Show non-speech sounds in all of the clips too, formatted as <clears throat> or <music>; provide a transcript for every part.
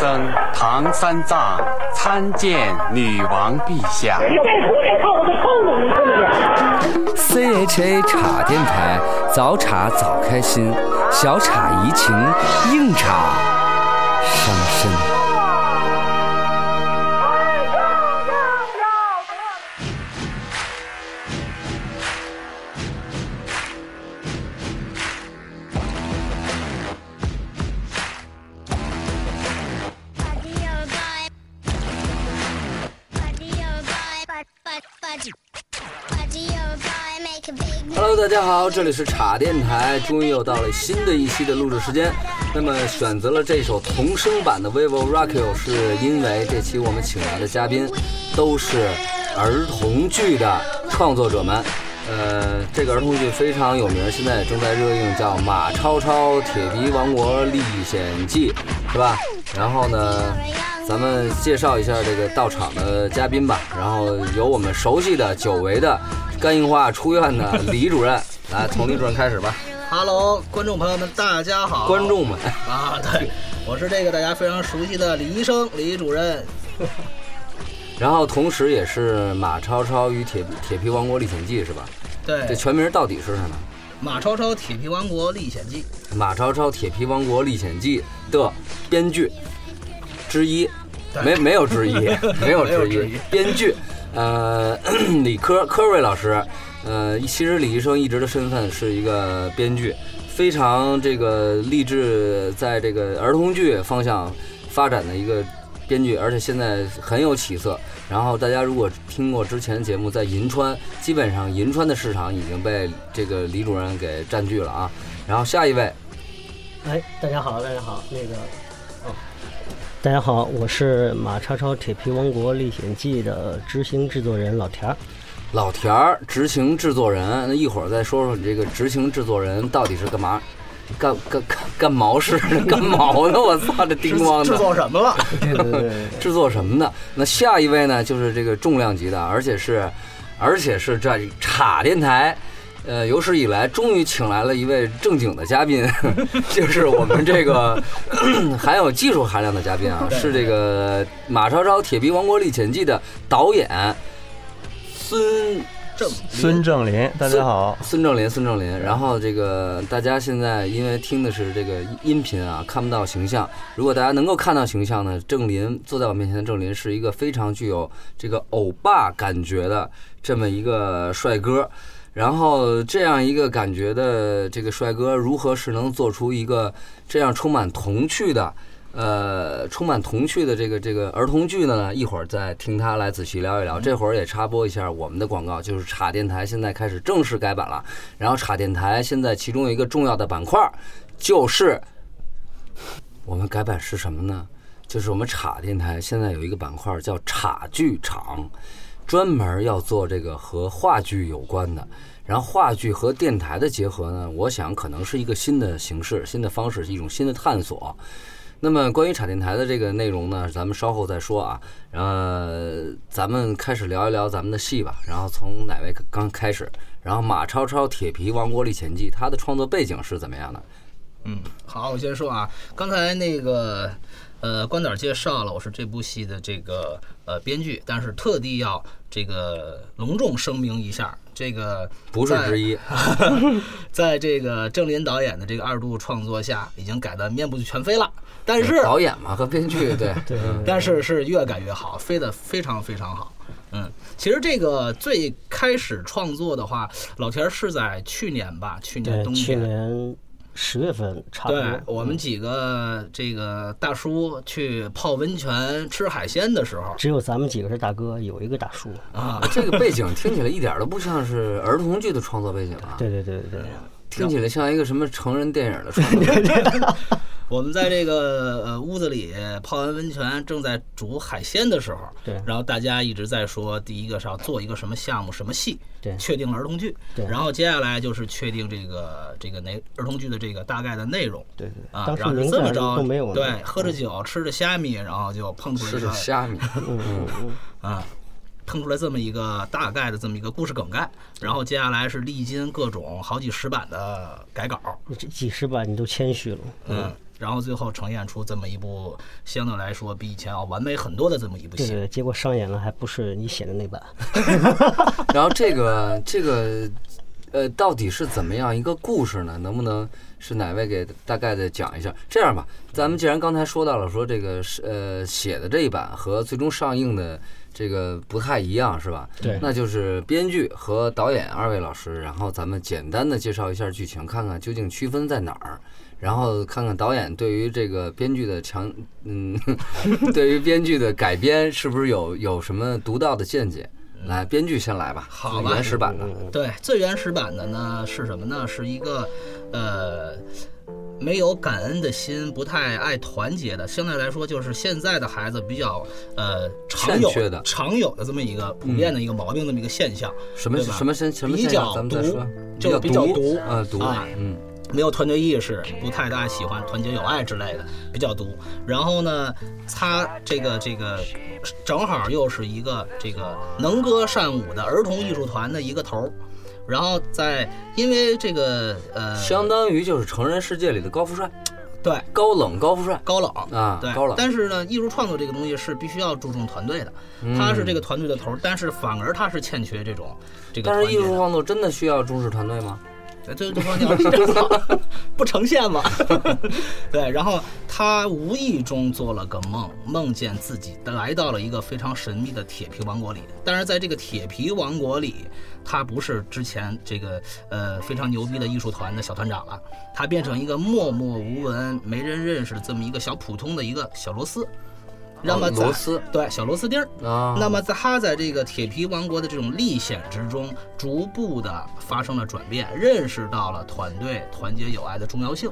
僧唐三藏参见女王陛下。CHA 茶电台，早茶早开心，小茶怡情，硬茶这里是茶电台，终于又到了新的一期的录制时间。那么选择了这首童声版的《Vivo Rock You》，是因为这期我们请来的嘉宾都是儿童剧的创作者们。呃，这个儿童剧非常有名，现在也正在热映，叫《马超超铁皮王国历险记》，是吧？然后呢，咱们介绍一下这个到场的嘉宾吧。然后由我们熟悉的、久违的。肝硬化出院的李主任，来从李主任开始吧。Hello，观众朋友们，大家好。观众们啊，对，我是这个大家非常熟悉的李医生，李主任。然后同时也是《马超超与铁铁皮王国历险记》是吧？对。这全名到底是什么？《马超超铁皮王国历险记》。《马超超铁皮王国历险记》的编剧之一，没没有之一，<laughs> 没有之一，编剧。呃，李科科瑞老师，呃，其实李医生一直的身份是一个编剧，非常这个励志在这个儿童剧方向发展的一个编剧，而且现在很有起色。然后大家如果听过之前的节目，在银川，基本上银川的市场已经被这个李主任给占据了啊。然后下一位，哎，大家好，大家好，那个。大家好，我是《马超超铁皮王国历险记》的执行制作人老田儿。老田儿，执行制作人，那一会儿再说说你这个执行制作人到底是干嘛？干干干干毛事？干毛呢？我操，这叮咣的！制作什么了？对对对，制作什么的？那下一位呢？就是这个重量级的，而且是，而且是这茶电台。呃，有史以来终于请来了一位正经的嘉宾，<laughs> 就是我们这个 <clears throat> 含有技术含量的嘉宾啊，是这个《马超超铁皮王国历险记》的导演孙正孙正林，大家好，孙正林，孙正林。然后这个大家现在因为听的是这个音频啊，看不到形象。如果大家能够看到形象呢，正林坐在我面前的正林是一个非常具有这个欧巴感觉的这么一个帅哥。然后这样一个感觉的这个帅哥，如何是能做出一个这样充满童趣的？呃，充满童趣的这个这个儿童剧呢，一会儿再听他来仔细聊一聊。这会儿也插播一下我们的广告，就是茶电台现在开始正式改版了。然后茶电台现在其中有一个重要的板块，就是我们改版是什么呢？就是我们茶电台现在有一个板块叫茶剧场，专门要做这个和话剧有关的。然后话剧和电台的结合呢，我想可能是一个新的形式、新的方式，是一种新的探索。那么关于产电台的这个内容呢，咱们稍后再说啊。呃，咱们开始聊一聊咱们的戏吧。然后从哪位刚开始？然后马超超《铁皮王国历险记》他的创作背景是怎么样的？嗯，好，我先说啊，刚才那个呃关导介绍了我是这部戏的这个呃编剧，但是特地要这个隆重声明一下，这个不是之一，<laughs> 在这个郑林导演的这个二度创作下，已经改得面目全非了。但是导演嘛和编剧 <laughs> 对对，但是是越改越好，飞得非常非常好。嗯，其实这个最开始创作的话，老田是在去年吧，去年对，冬去天。年十月份差不多。对我们几个这个大叔去泡温泉、吃海鲜的时候只有咱们几个是大哥，有一个大叔。啊，这个背景听起来一点都不像是儿童剧的创作背景啊，对对对对对，听起来像一个什么成人电影的创作。<laughs> 我们在这个呃屋子里泡完温泉，正在煮海鲜的时候，对。然后大家一直在说，第一个是要做一个什么项目、什么戏，对确定了儿童剧，对。然后接下来就是确定这个这个内儿童剧的这个大概的内容。对。对，啊，当时然后这么着，都没有。对，喝着酒，吃着虾米，然后就碰出来吃虾米，<laughs> 嗯嗯嗯，啊，腾出来这么一个大概的这么一个故事梗概，然后接下来是历经各种好几十版的改稿，你这几十版你都谦虚了。嗯，然后最后呈现出这么一部相对来说比以前要完美很多的这么一部戏。对对对，结果上演了还不是你写的那版。<laughs> 然后这个这个呃，到底是怎么样一个故事呢？能不能是哪位给大概的讲一下？这样吧，咱们既然刚才说到了，说这个是呃写的这一版和最终上映的这个不太一样，是吧？对那就是编剧和导演二位老师，然后咱们简单的介绍一下剧情，看看究竟区分在哪儿。然后看看导演对于这个编剧的强，<laughs> 嗯，<laughs> 对于编剧的改编是不是有有什么独到的见解？来，编剧先来吧，好吧原始版的。对，最原始版的呢是什么呢？是一个呃没有感恩的心，不太爱团结的，相对来说就是现在的孩子比较呃常有的常有的这么一个普遍的一个毛病，这么一个现象。什么什么现什么比现象？较咱们再独说，就比较毒啊，毒啊，嗯，没有团队意识，不太大喜欢团结友爱之类的，比较毒。然后呢，他这个这个正好又是一个这个能歌善舞的儿童艺术团的一个头儿。然后在因为这个呃，相当于就是成人世界里的高富帅，对高冷高富帅高冷啊，对，高冷。但是呢，艺术创作这个东西是必须要注重团队的，嗯他是这个团队的头儿，但是反而他是欠缺这种这个但。是艺术创作真的需要重视团队吗？这这方面正好不呈现嘛？<laughs> 对，然后他无意中做了个梦，梦见自己来到了一个非常神秘的铁皮王国里。但是在这个铁皮王国里，他不是之前这个呃非常牛逼的艺术团的小团长了，他变成一个默默无闻、没人认识的这么一个小普通的一个小螺丝。那么在螺丝对小螺丝钉儿，啊，那么在他在这个铁皮王国的这种历险之中，逐步的发生了转变，认识到了团队团结友爱的重要性，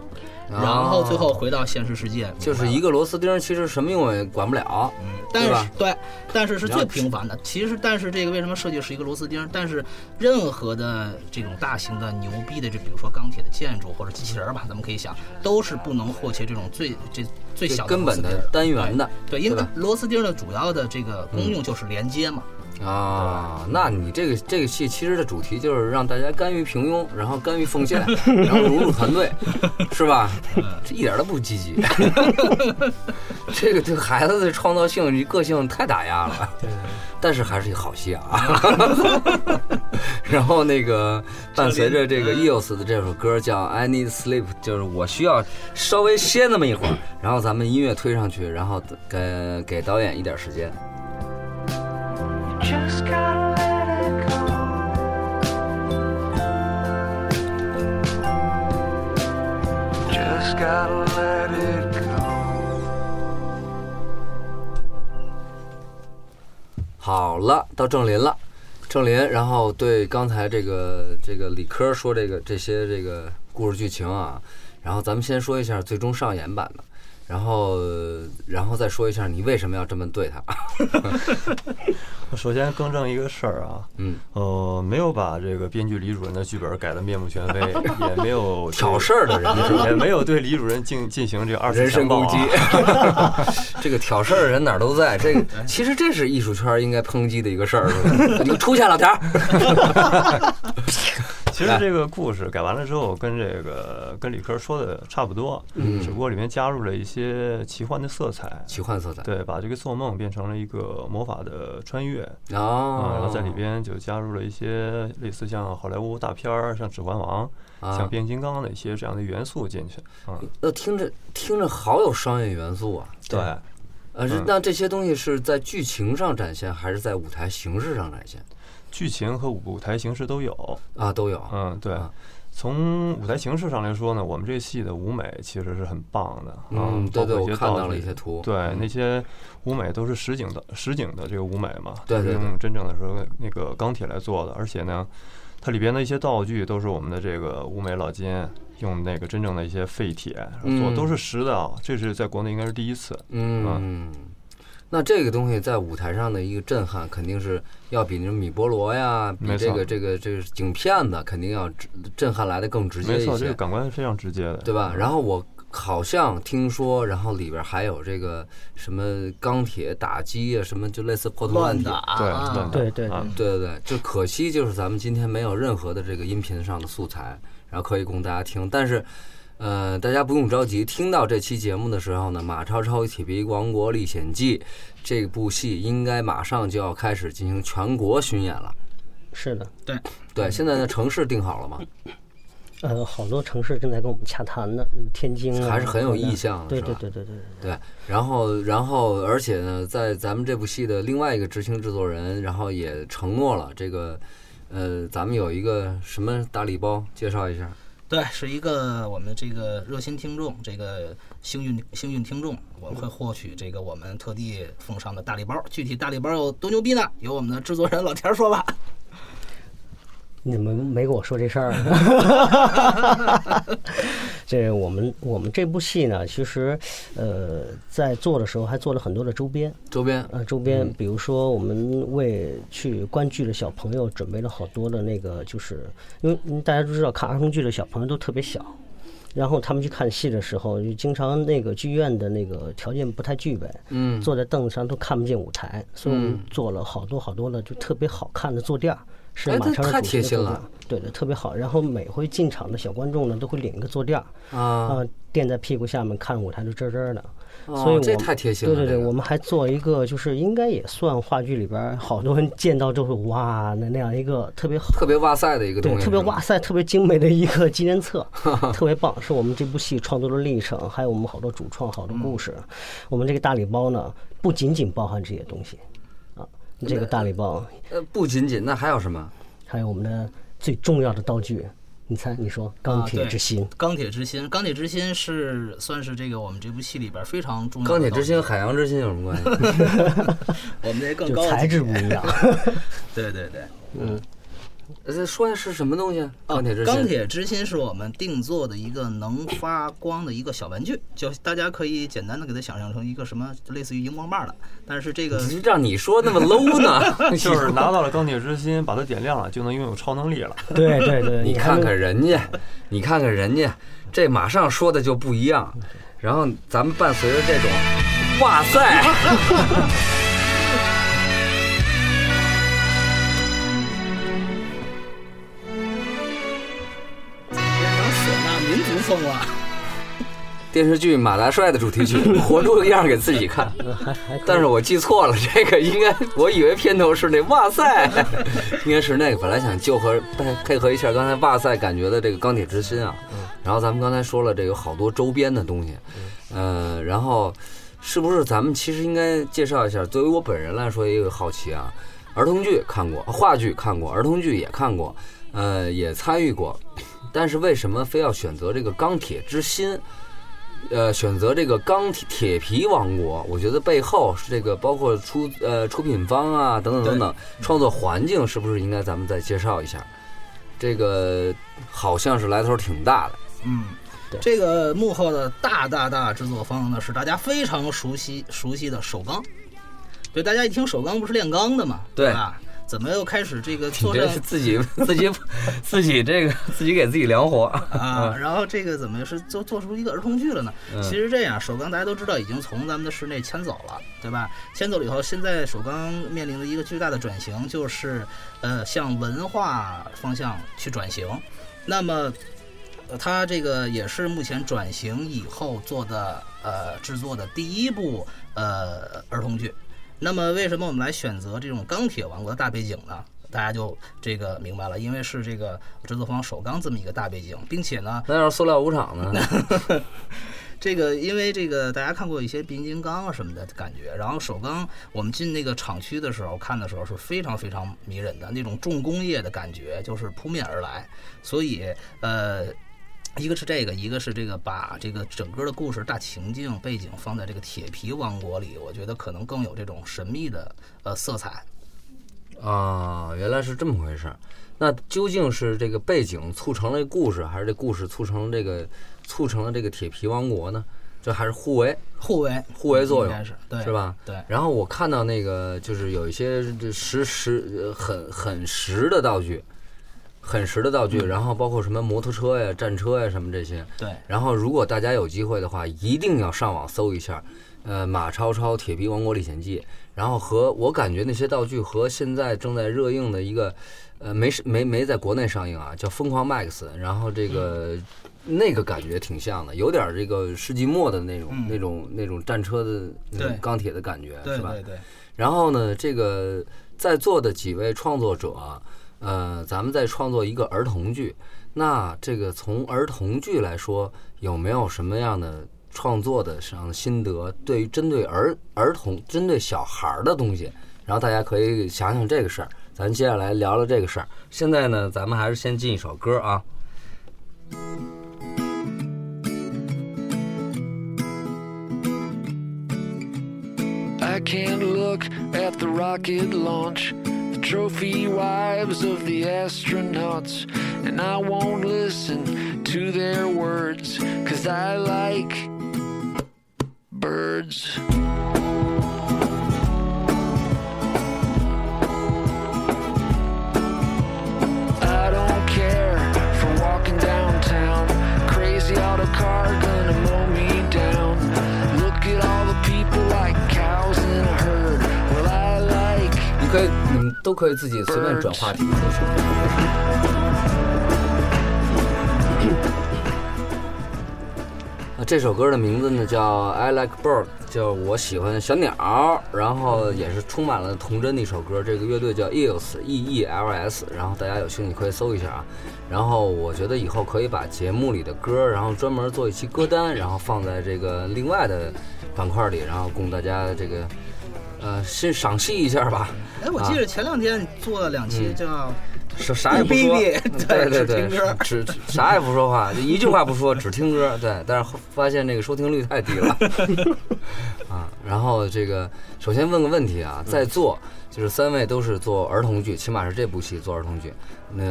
然后最后回到现实世界，啊就是一个。螺丝钉，其实什么用也管不了。嗯但是对对，但是是最平凡的。其实，但是这个为什么设计是一个螺丝钉？但是任何的这种大型的牛逼的，这比如说钢铁的建筑或者机器人儿吧，咱们可以想，都是不能获取这种最这最最小的根本的螺丝钉儿单元的对，因为螺丝钉的主要的这个功用就是连接嘛。啊，那你这个这个戏其实的主题就是让大家甘于平庸，然后甘于奉献，<laughs> 然后融入团队，<laughs> 是吧？这一点都不积极，<laughs> 这个对孩子的创造性与个性太打压了。对但是还是一个好戏啊。然后那个伴随着这个 EOS 的这首歌叫《I Need Sleep》，就是我需要稍微歇那么一会儿。然后咱们音乐推上去，然后给给导演一点时间。好了，到郑林了，郑林，然后对刚才这个这个理科说这个这些这个故事剧情啊，然后咱们先说一下最终上演版的，然后然后再说一下你为什么要这么对他。<laughs> 首先更正一个事儿啊，嗯，呃，没有把这个编剧李主任的剧本改得面目全非，<laughs> 也没有挑事儿的人？也没有对李主任进进行这个二次人身攻击啊。，<laughs> 这个挑事儿的人哪儿都在。这个其实这是艺术圈应该抨击的一个事儿？你出现老田儿，其实这个故事改完了之后，跟这个跟理科说的差不多，嗯只不过里面加入了一些奇幻的色彩。奇幻色彩对，把这个做梦变成了一个魔法的穿越啊，然哦后在里边就加入了一些类似像好莱坞大片儿，像《指环王》、像啊，变形金刚的一些这样的元素进去。嗯，那听着听着好有商业元素啊。对，呃，嗯那这些东西是在剧情上展现，还是在舞台形式上展现剧情和舞台形式都有。啊？都有。嗯，对啊。从舞台形式上来说呢，我们这戏的舞美其实是很棒的啊，嗯，对对，我看到了一些图。对，嗯那些舞美都是实景的，实景的这个舞美嘛，对对对都是用真正的时候那个钢铁来做的，而且呢，它里边的一些道具都是我们的这个舞美老金用那个真正的一些废铁做，嗯都是实的啊，这是在国内应该是第一次。嗯，那这个东西在舞台上的一个震撼，肯定是要比那种米波罗呀，比这个这个这个景片子肯定要直震撼来的更直接没错，一些这个，感官是非常直接的，对吧？然后我好像听说，然后里边还有这个什么钢铁打击啊，什么就类似破铜烂铁。乱打，对对对啊对对对，就可惜就是咱们今天没有任何的这个音频上的素材，然后可以供大家听。但是，呃，大家不用着急，听到这期节目的时候呢，《马超超铁皮王国历险记》这部戏应该马上就要开始进行全国巡演了。是的，对对，现在的城市定好了吗？呃，好多城市正在跟我们洽谈呢，嗯天津啊，还是很有意向的对是吧对对对对对。对，然后，然后，而且呢，在咱们这部戏的另外一个执行制作人，然后也承诺了这个，呃，咱们有一个什么大礼包，介绍一下。对，是一个我们这个热心听众，这个幸运幸运听众，我们会获取这个我们特地奉上的大礼包。具体大礼包有多牛逼呢？由我们的制作人老田说吧。你们没跟我说这事儿。<laughs> 这我们我们这部戏呢，其实呃在做的时候还做了很多的周边，周边，呃周边，比如说我们为去观剧的小朋友准备了好多的那个，就是因为嗯大家都知道看儿童剧的小朋友都特别小。然后他们去看戏的时候，就经常那个剧院的那个条件不太具备，嗯，坐在凳子上都看不见舞台，所以我们做了好多好多的就特别好看的坐垫儿，是马超太贴心了，对对，特别好。然后每回进场的小观众呢，都会领一个坐垫儿啊，啊，垫在屁股下面看舞台就真真的。哦所以我这太贴心了。对对对，我们还做一个，就是应该也算话剧里边儿好多人见到之后哇那那样一个特别好。特别哇塞的一个东对，特别哇塞，特别精美的一个纪念册，<laughs> 特别棒，是我们这部戏创作的历程，还有我们好多主创、好多故事。我们这个大礼包呢，不仅仅包含这些东西，啊，这个大礼包呃，不仅仅，那还有什么？还有我们的最重要的道具，你猜？你说钢铁之心，钢铁之心，钢铁之心是算是这个我们这部戏里边非常重要的钢铁之心、海洋之心有什么关系？<laughs> 我们这更高材质不一样。<laughs> 对对对，嗯，呃说的是什么东西啊？钢铁之心。钢铁之心是我们定做的一个能发光的一个小玩具，就大家可以简单的给它想象成一个什么类似于荧光棒的，但是这个让你说那么 low 呢？<laughs> <laughs> 就是拿到了钢铁之心，把它点亮了，就能拥有超能力了。对对对，<laughs> 你看看人家，你看看人家，这马上说的就不一样。然后咱们伴随着这种，哇塞，呐民族风了。电视剧《马大帅》的主题曲，<laughs> 活出个样儿给自己看。但是我记错了，这个应该我以为片头是那哇塞，<laughs> 应该是那个。本来想就和配配合一下刚才哇塞感觉的这个钢铁之心啊。然后咱们刚才说了，这有好多周边的东西，呃，然后是不是咱们其实应该介绍一下？作为我本人来说，也有好奇啊。儿童剧看过，话剧看过，儿童剧也看过，呃，也参与过，但是为什么非要选择这个钢铁之心？呃，选择这个钢铁铁皮王国，我觉得背后是这个包括出呃出品方啊等等等等，创作环境是不是应该咱们再介绍一下？这个好像是来头挺大的，嗯，这个幕后的大大大制作方呢，是大家非常熟悉熟悉的首钢。对，大家一听首钢不是炼钢的嘛，对吧？怎么又开始这个 <laughs> 自己 <laughs> 自己自己这个 <laughs> 自己给自己量活啊？然后这个怎么是做做出一个儿童剧了呢？嗯其实这样，首钢大家都知道已经从咱们的室内迁走了，对吧？迁走了以后，现在首钢面临的一个巨大的转型，就是呃向文化方向去转型。那么，呃它这个也是目前转型以后做的呃制作的第一部呃儿童剧。那么为什么我们来选择这种钢铁王国的大背景呢？大家就这个明白了，因为是这个制作方首钢这么一个大背景，并且呢，那要是塑料五厂呢？<laughs> 这个因为这个大家看过一些变形金刚啊什么的感觉，然后首钢我们进那个厂区的时候看的时候是非常非常迷人的那种重工业的感觉，就是扑面而来，所以呃。一个是这个，一个是这个，把这个整个的故事大情境背景放在这个铁皮王国里，我觉得可能更有这种神秘的呃色彩。啊，原来是这么回事儿。那究竟是这个背景促成了故事，还是这故事促成了这个促成了这个铁皮王国呢？这还是互为互为互为作用是对是吧？对，然后我看到那个就是有一些这实实呃很很实的道具，很实的道具，然后包括什么摩托车呀、战车呀什么这些。对，然后如果大家有机会的话，一定要上网搜一下，呃，马超超《铁皮王国历险记》，然后和我感觉那些道具和现在正在热映的一个，呃，没没没在国内上映啊，叫《疯狂 Max》，然后这个。那个感觉挺像的，有点这个世纪末的那种、嗯那种、那种战车的那种钢铁的感觉，是吧？对对对，然后呢，这个在座的几位创作者，呃，咱们在创作一个儿童剧，那这个从儿童剧来说，有没有什么样的创作的上心得？对于针对儿儿童、针对小孩儿的东西，然后大家可以想想这个事儿。咱接下来聊聊这个事儿。现在呢，咱们还是先进一首歌啊。I can't look at the rocket launch, trophy wives of the astronauts, and I won't listen to their words, cause I like birds. 都可以自己随便转话题这首歌的名字呢叫《I Like Bird》，叫我喜欢小鸟，然后也是充满了童真的一首歌。这个乐队叫 Eels E E L S，然后大家有兴趣可以搜一下啊。然后我觉得以后可以把节目里的歌，然后专门做一期歌单，然后放在这个另外的板块里，然后供大家这个呃先赏析一下吧。哎，我记得前两天你做了两期叫啥啥也不说，对对对只啥也不说话，就一句话不说，只听歌。对，但是发现这个收听率太低了 <laughs> 啊。然后这个首先问个问题啊，在座就是三位都是做儿童剧，起码是这部戏做儿童剧，那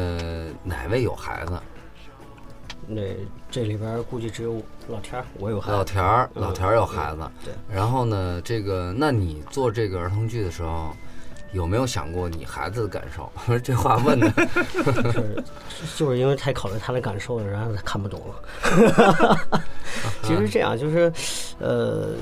哪位有孩子？那这里边估计只有老田儿，我有孩子。老田儿，嗯老田儿有孩子。对。然后呢，这个那你做这个儿童剧的时候，有没有想过你孩子的感受？<laughs> 这话问的。是，就是因为太考虑他的感受了，然后他看不懂了。<laughs> 其实这样就是，呃，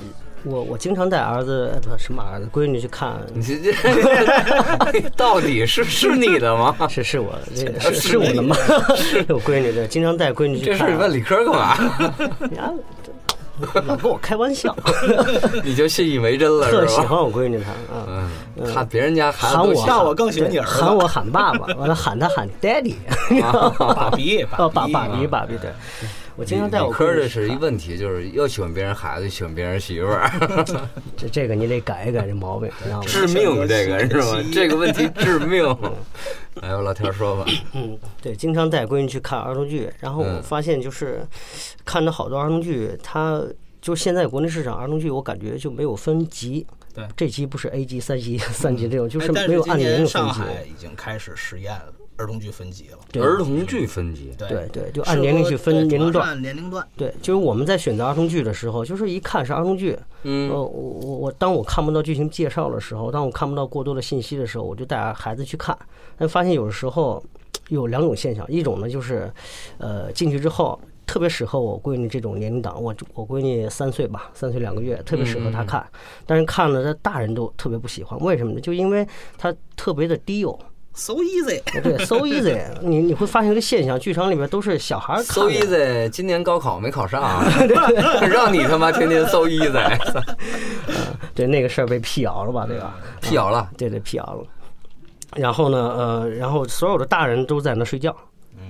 我我经常带儿子，呃不什么儿子，闺女去看，你这这 <laughs> 到底是是你的吗？是是我这个是是我的吗，<laughs> 是我闺女的，经常带闺女去看。这是问理科干嘛？<laughs> 呀，老跟我开玩笑，你就信以为真了特喜是吧？欢我闺女她啊。嗯，她别人家喊我，我更喜欢你儿子喊我喊爸爸，完了喊他喊 daddy，爸比，哦，爸比爸比爸比，对，我经常带我理科闺女去这是一问题，就是又喜欢别人孩子，又喜欢别人媳妇儿，<laughs> 这这个你得改一改这毛病，知道吗？致命这个是吧？<laughs> 这个问题致命。哎呦，老天说吧，嗯，<coughs> 对，经常带闺女去看儿童剧，然后我嗯发现就是看的好多儿童剧，它就是现在国内市场儿童剧，我感觉就没有分级。对这级不是 A 级、三级、三级这种，就是没有按今年年龄分级。上海已经开始实验儿童剧分级了。对儿童剧分级，对对对，就按年龄去分年龄段。年龄段。对，就是我们在选择儿童剧的时候，就是一看是儿童剧，嗯呃，我我我当我看不到剧情介绍的时候，当我看不到过多的信息的时候，我就带孩子去看，但发现有的时候有两种现象，一种呢就是，呃，进去之后特别适合我闺女这种年龄档，我我闺女三岁吧，三岁两个月，特别适合她看，但是看了她大人都特别不喜欢，为什么呢？就因为她特别的低幼。So easy，对，so easy，<laughs> 你你会发现一个现象，剧场里面都是小孩儿看，so easy，今年高考没考上啊，<laughs> 让你他妈天天 so easy，<laughs> 对那个事儿被辟谣了吧，对吧？辟谣了。对对，辟谣了。然后呢，呃，然后所有的大人都在那睡觉，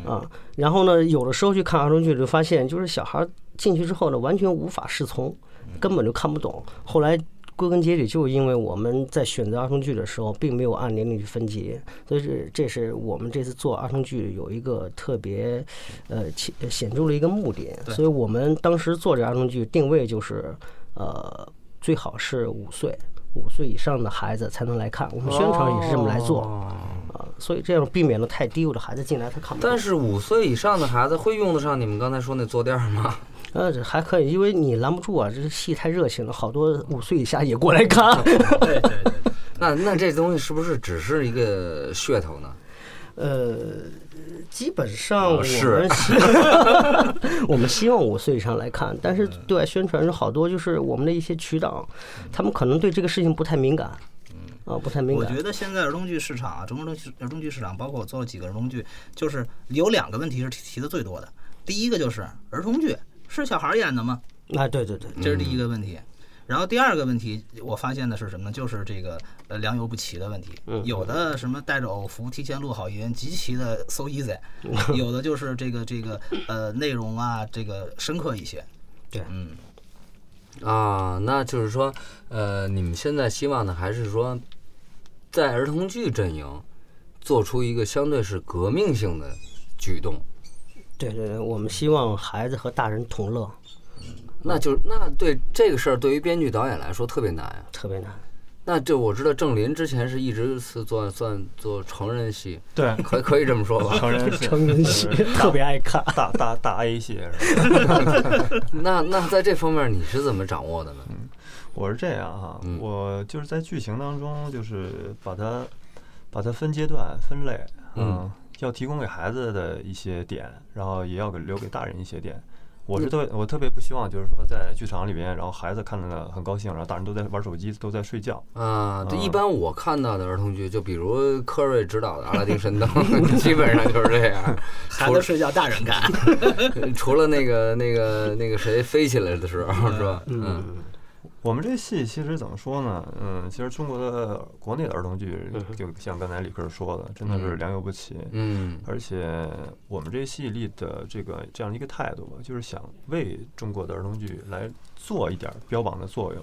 啊，然后呢，有的时候去看儿童剧，就发现就是小孩进去之后呢，完全无法适从，根本就看不懂。后来归根结底，就是因为我们在选择儿童剧的时候，并没有按年龄去分级，所以这这是我们这次做儿童剧有一个特别呃显显著的一个目的。所以我们当时做这儿童剧定位就是，呃，最好是五岁。五岁以上的孩子才能来看，我们宣传也是这么来做哦啊，所以这样避免了太低幼的孩子进来他看不。但是五岁以上的孩子会用得上你们刚才说那坐垫儿吗？呃，这还可以，因为你拦不住啊，这戏太热情了，好多五岁以下也过来看。对对 <laughs> 对，那那这东西是不是只是一个噱头呢？呃，基本上我们是希 <laughs> 我们希望五岁以上来看，但是对外宣传是好多就是我们的一些渠道，他们可能对这个事情不太敏感，啊，不太敏感。我觉得现在儿童剧市场啊，中国儿童剧儿童剧市场，包括我做了几个儿童剧，就是有两个问题是提提的最多的。第一个就是儿童剧是小孩儿演的吗？啊，对对对，这是第一个问题。然后第二个问题，我发现的是什么呢？就是这个呃良莠不齐的问题。有的什么带着偶服提前录好音，极其的 so easy；<laughs> 有的就是这个这个呃内容啊，这个深刻一些。对嗯，啊，那就是说，呃，你们现在希望的还是说，在儿童剧阵营做出一个相对是革命性的举动，对对对，我们希望孩子和大人同乐，那就那对这个事儿，对于编剧导演来说特别难呀。特别难。那这我知道郑林之前是一直是做算做成人戏，<laughs> 对，可可以这么说吧？<laughs> 成人戏成人戏特别爱看。大大大 A 戏是吧？<laughs> 那那在这方面你是怎么掌握的呢？我是这样哈，嗯我就是在剧情当中，就是把它把它分阶段分类，嗯要提供给孩子的一些点，然后也要给留给大人一些点。我嗯是特我特别不希望就是说在剧场里边，然后孩子看的很高兴，然后大人都在玩手机，都在睡觉。啊，这啊一般我看到的儿童剧，就比如科瑞执导的《阿拉丁神灯》，<laughs> 基本上就是这样。孩子睡觉，大人看。<laughs> 除了那个那个那个谁飞起来的时候，是吧？嗯我们这戏其实怎么说呢？嗯，其实中国的国内的儿童剧，就像刚才李克说的，真的是良莠不齐。嗯而且我们这戏立的这个这样一个态度吧，就是想为中国的儿童剧来做一点标榜的作用。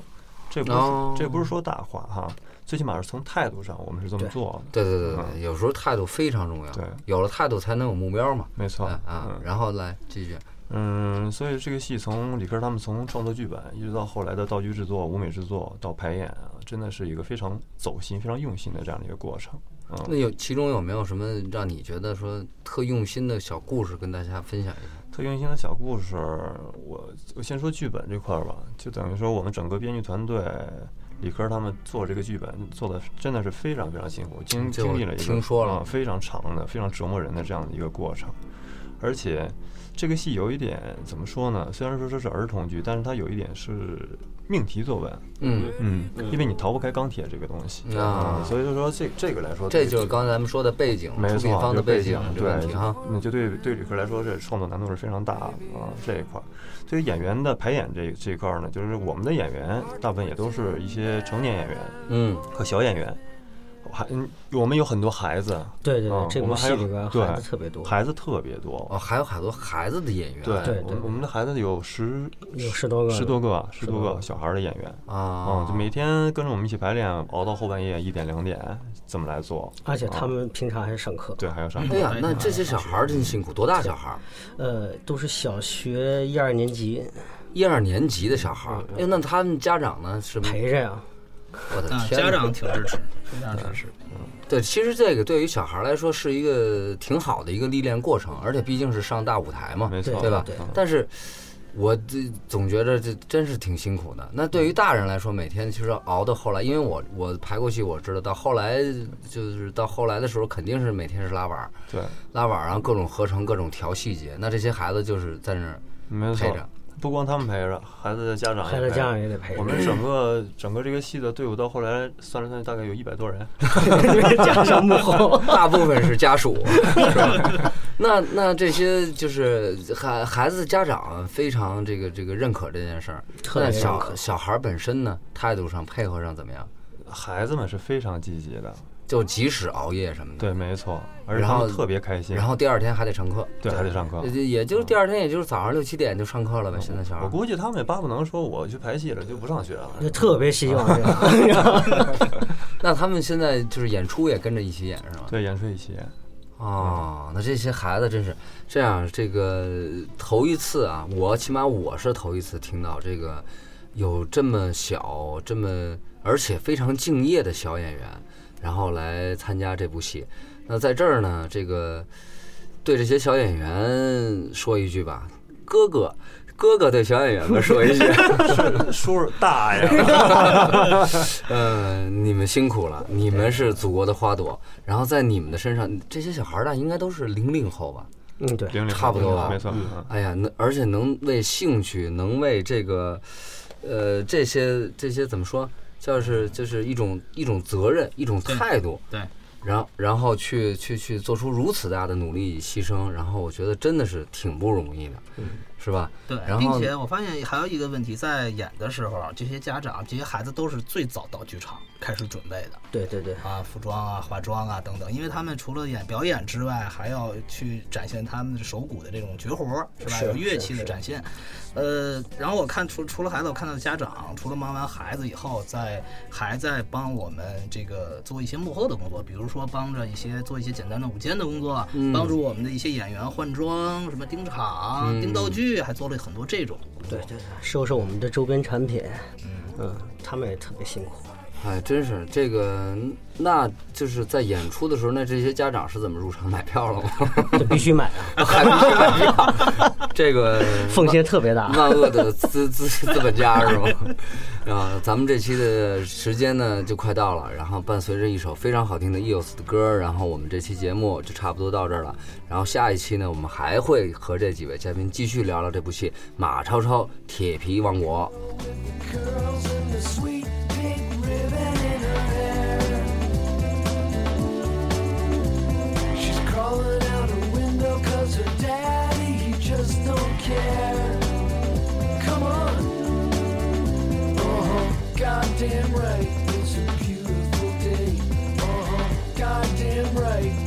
这不是、哦这不是说大话哈，最起码是从态度上我们是这么做的。对对对对，嗯有时候态度非常重要。对有了态度才能有目标嘛。没错啊然后来继续。嗯，所以这个戏从李科他们从创作剧本，一直到后来的道具制作、舞美制作到排演啊，真的是一个非常走心、非常用心的这样的一个过程。嗯，那有其中有没有什么让你觉得说特用心的小故事跟大家分享一下？特用心的小故事，我我先说剧本这块儿吧，就等于说我们整个编剧团队，李科他们做这个剧本做的真的是非常非常辛苦，经经历了一个听说了啊非常长的、非常折磨人的这样的一个过程，而且这个戏有一点怎么说呢？虽然说这是儿童剧，但是它有一点是命题作文，嗯，嗯，因为你逃不开钢铁这个东西啊所以就说这这个来说，这就是刚才咱们说的背景，没错，出品方的这个背景对。那就对对旅客来说，这创作难度是非常大的啊这一块儿。对于演员的排演这这一块儿呢，就是我们的演员大部分也都是一些成年演员嗯和小演员，还嗯我们有很多孩子，对对对嗯，这部我们还有戏里边孩子特别多，孩子特别多。哦，还有好多孩子的演员。对，对对我们我们的孩子有十有十多个十多个十多个个小孩儿的演员，啊嗯，，就每天跟着我们一起排练，熬到后半夜一点两点，这么来做。而且他嗯们平常还上课，对还要上课哎呀，那这些小孩儿真辛苦，多大小孩儿？<laughs> 呃，都是小学一二年级一二年级的小孩哎，那他们家长呢？是陪着呀。啊，我的天哪！家长挺支持，非常支持。对，其实这个对于小孩来说是一个挺好的一个历练过程，而且毕竟是上大舞台嘛，没错，对吧但是，我这总觉得这真是挺辛苦的。那对于大人来说，每天其实熬到后来，因为我我排过戏，我知道到后来就是到后来的时候，肯定是每天是拉板儿，对，拉板儿，然后各种合成，各种调细节。那这些孩子就是在那儿没错陪着。不光他们陪着，孩子的家长家长也得陪着，我们整个整个这个戏的队伍到后来算了算，大概有一百多人。<laughs> 加上幕后，<laughs> 大部分是家属，是吧？那那这些就是孩孩子家长非常这个这个认可这件事儿。特别那小小孩本身呢，态度上配合上怎么样？孩子们是非常积极的，就即使熬夜什么的，对，没错，而且然后他们特别开心。然后第二天还得上课，对还得上课也就也就是第二天，也就是早上六七点就上课了呗。现在小孩我估计他们也巴不能说我去排戏了就不上学了。就特别希望这样。<laughs> 那他们现在就是演出也跟着一起演是吗？对，演出一起演，哦，那这些孩子真是这样，这个头一次啊，我起码我是头一次听到这个有这么小、这么而且非常敬业的小演员，然后来参加这部戏。那在这儿呢，这个对这些小演员说一句吧，哥哥哥哥对小演员们说一句，<laughs> 叔叔大爷，<laughs> 呃，你们辛苦了，你们是祖国的花朵。然后在你们的身上，这些小孩儿呢，应该都是零零后吧？嗯，对，零零差不多吧没错，嗯哎呀，能而且能为兴趣，能为这个，呃，这些这些怎么说，就是就是一种一种责任，一种态度，对，然后然后去去去做出如此大的努力牺牲，然后我觉得真的是挺不容易的，是吧？对，然后并且我发现还有一个问题，在演的时候，这些家长、这些孩子都是最早到剧场开始准备的。对对对，啊，服装啊、化妆啊等等，因为他们除了演表演之外，还要去展现他们的手鼓的这种绝活儿，是吧？是有乐器是是的展现。呃，然后我看除除了孩子，我看到家长除了忙完孩子以后，在还在帮我们这个做一些幕后的工作，比如说帮着一些做一些简单的舞间的工作，嗯帮助我们的一些演员换装，什么盯场、嗯盯道具，还做了很多这种。对对对，收拾我们的周边产品，嗯，他们也特别辛苦。哎，真是这个，那就是在演出的时候，那这些家长是怎么入场买票了吗？<laughs> 这必须买啊，<laughs> 还必须买票，这个 <laughs> 奉献特别大。万恶的资资资本家是吗？啊，咱们这期的时间呢就快到了，然后伴随着一首非常好听的 EOS 的歌，然后我们这期节目就差不多到这儿了。然后下一期呢，我们还会和这几位嘉宾继续聊聊这部戏《马超超铁皮王国》。daddy, you just don't care. Come on. Uh-huh, goddamn right, it's a beautiful day. Uh-huh, goddamn right.